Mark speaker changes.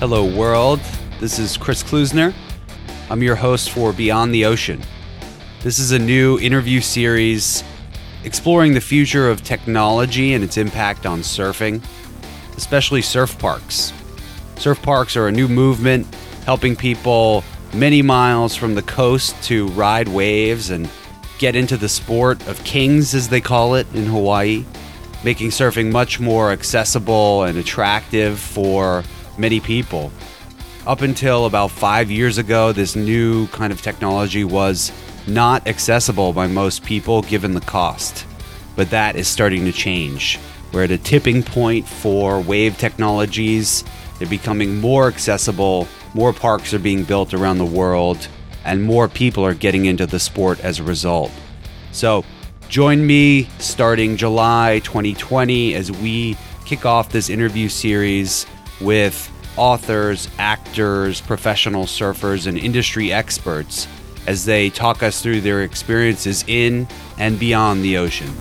Speaker 1: Hello, world. This is Chris Klusner. I'm your host for Beyond the Ocean. This is a new interview series exploring the future of technology and its impact on surfing, especially surf parks. Surf parks are a new movement helping people many miles from the coast to ride waves and get into the sport of kings, as they call it in Hawaii, making surfing much more accessible and attractive for many people. Up until about five years ago, this new kind of technology was not accessible by most people given the cost. But that is starting to change. We're at a tipping point for wave technologies. They're becoming more accessible, more parks are being built around the world, and more people are getting into the sport as a result. So, join me starting July 2020 as we kick off this interview series with authors, actors, professional surfers, and industry experts as they talk us through their experiences in and beyond the ocean.